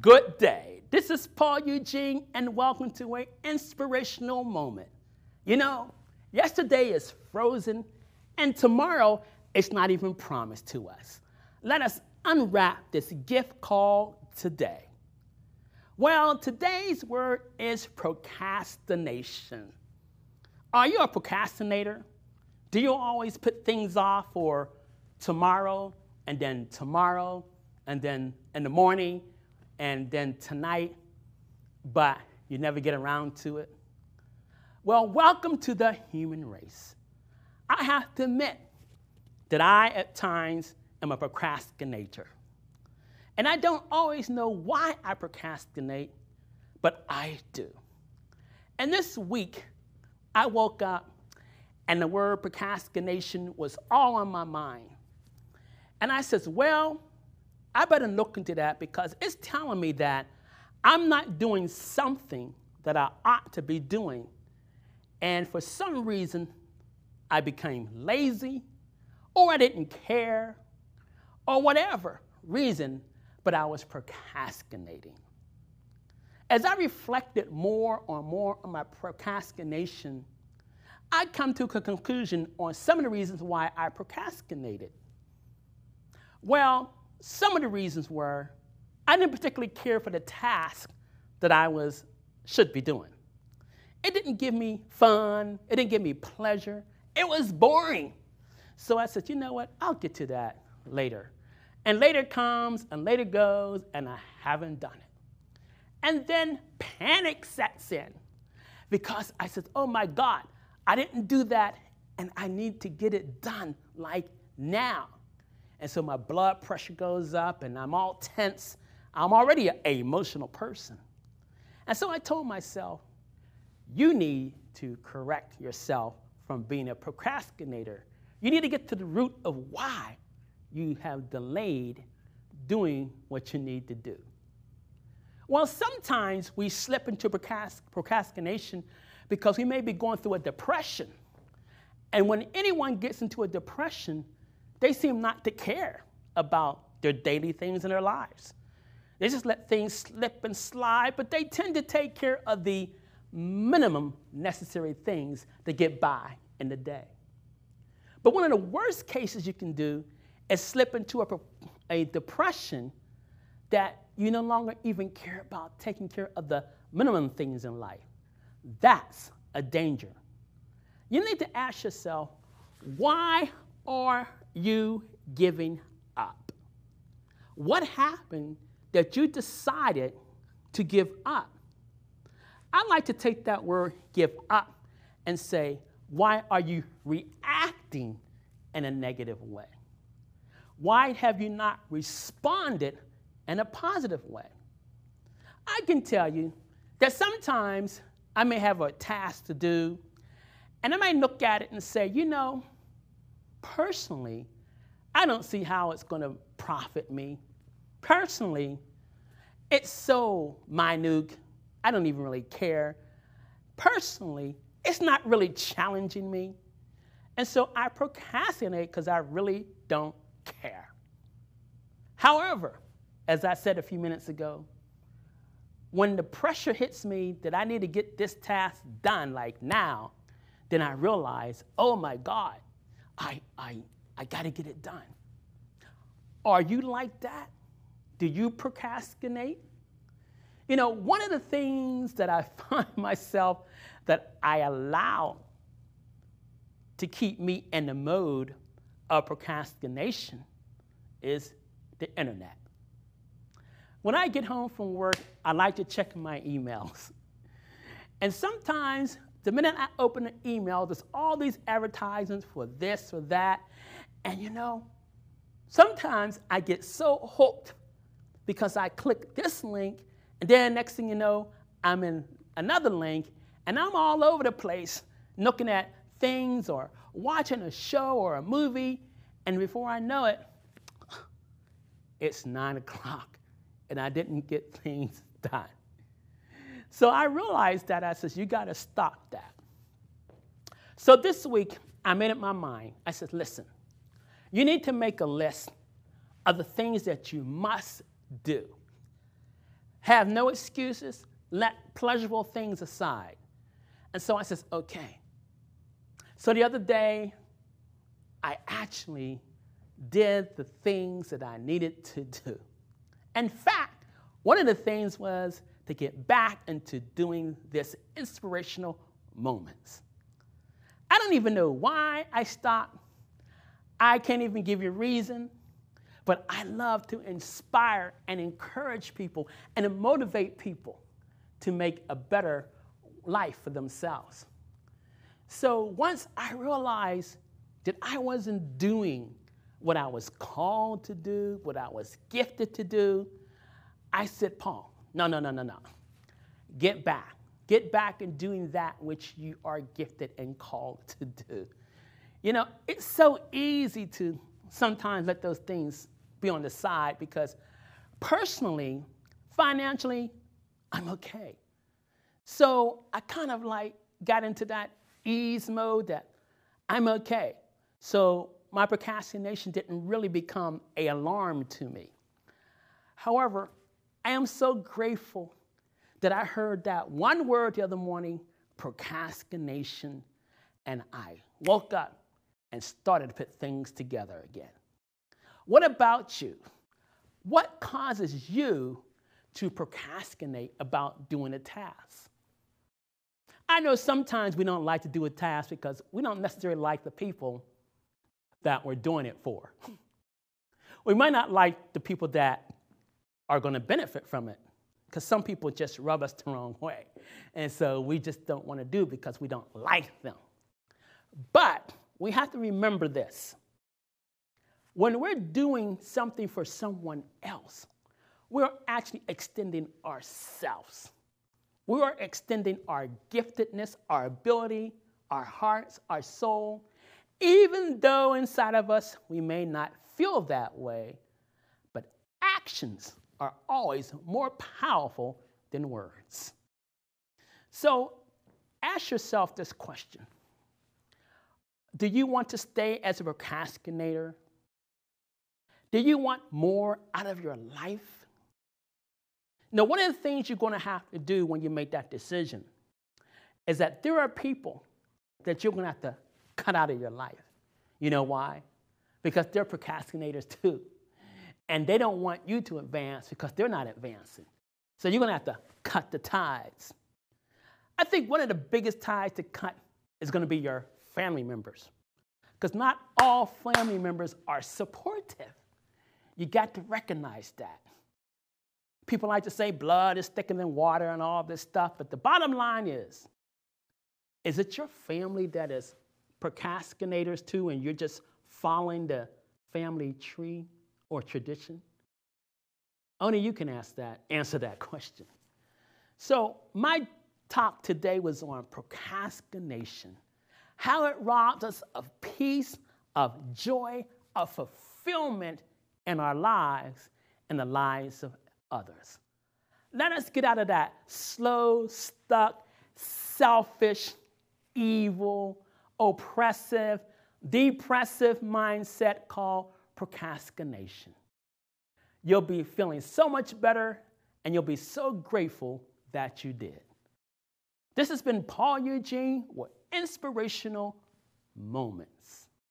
Good day. This is Paul Eugene, and welcome to an inspirational moment. You know, yesterday is frozen, and tomorrow it's not even promised to us. Let us unwrap this gift called today. Well, today's word is procrastination. Are you a procrastinator? Do you always put things off for tomorrow, and then tomorrow, and then in the morning, and then tonight, but you never get around to it? Well, welcome to the human race. I have to admit that I, at times, am a procrastinator. And I don't always know why I procrastinate, but I do. And this week, I woke up and the word procrastination was all on my mind. And I says, well, I better look into that because it's telling me that I'm not doing something that I ought to be doing. And for some reason, I became lazy, or I didn't care, or whatever reason, but I was procrastinating. As I reflected more and more on my procrastination, I come to a conclusion on some of the reasons why I procrastinated. Well, some of the reasons were I didn't particularly care for the task that I was should be doing. It didn't give me fun, it didn't give me pleasure. It was boring. So I said, you know what? I'll get to that later. And later comes and later goes, and I haven't done it. And then panic sets in because I said, oh my God, I didn't do that, and I need to get it done like now. And so my blood pressure goes up, and I'm all tense. I'm already an emotional person. And so I told myself, you need to correct yourself from being a procrastinator. You need to get to the root of why you have delayed doing what you need to do. Well, sometimes we slip into procrastination because we may be going through a depression. And when anyone gets into a depression, they seem not to care about their daily things in their lives. They just let things slip and slide, but they tend to take care of the minimum necessary things to get by in the day. But one of the worst cases you can do is slip into a, a depression that you no longer even care about taking care of the minimum things in life. That's a danger. You need to ask yourself, why are you giving up? What happened that you decided to give up? I'd like to take that word give up and say, why are you reacting in a negative way? Why have you not responded in a positive way? I can tell you that sometimes I may have a task to do, and I might look at it and say, you know, personally, I don't see how it's going to profit me. Personally, it's so minute, I don't even really care. Personally, it's not really challenging me. And so I procrastinate because I really don't care. However, as I said a few minutes ago, when the pressure hits me that I need to get this task done, like now, then I realize, oh my God, I, I, I got to get it done. Are you like that? Do you procrastinate? You know, one of the things that I find myself that I allow to keep me in the mode of procrastination is the internet. When I get home from work, I like to check my emails. And sometimes, the minute I open an email, there's all these advertisements for this or that. And you know, sometimes I get so hooked because I click this link, and then next thing you know, I'm in another link, and I'm all over the place looking at things or watching a show or a movie, and before I know it, it's nine o'clock and I didn't get things done. So I realized that I said, you got to stop that. So this week, I made up my mind. I said, listen, you need to make a list of the things that you must do. have no excuses, let pleasurable things aside. And so I says, okay. So the other day, I actually did the things that I needed to do. In fact, one of the things was to get back into doing this inspirational moments. I don't even know why I stopped. I can't even give you a reason, but I love to inspire and encourage people and to motivate people to make a better life for themselves. So once I realized that I wasn't doing what I was called to do, what I was gifted to do, I said, Paul, no, no, no, no, no. Get back. Get back in doing that which you are gifted and called to do. You know, it's so easy to sometimes let those things be on the side because personally, financially, I'm okay. So I kind of like got into that ease mode that I'm okay. So my procrastination didn't really become a alarm to me. However, I am so grateful that I heard that one word the other morning, procrastination, and I woke up and started to put things together again. What about you? What causes you to procrastinate about doing a task? I know sometimes we don't like to do a task because we don't necessarily like the people that we're doing it for. We might not like the people that are going to benefit from it because some people just rub us the wrong way. And so we just don't want to do because we don't like them. But we have to remember this. When we're doing something for someone else, we're actually extending ourselves. We are extending our giftedness, our ability, our hearts, our soul, even though inside of us we may not feel that way, but actions are always more powerful than words. So ask yourself this question Do you want to stay as a procrastinator? Do you want more out of your life? Now, one of the things you're going to have to do when you make that decision is that there are people that you're going to have to cut out of your life. You know why? Because they're procrastinators too. And they don't want you to advance because they're not advancing. So you're going to have to cut the ties. I think one of the biggest ties to cut is going to be your family members. Because not all family members are supportive. You got to recognize that. People like to say blood is thicker than water and all this stuff, but the bottom line is is it your family that is procrastinators too, and you're just following the family tree or tradition? Only you can ask that, answer that question. So my talk today was on procrastination, how it robs us of peace, of joy, of fulfillment in our lives and the lives of others. Let us get out of that slow, stuck, selfish, evil, oppressive, depressive mindset called procrastination. You'll be feeling so much better and you'll be so grateful that you did. This has been Paul Eugene with Inspirational Moments.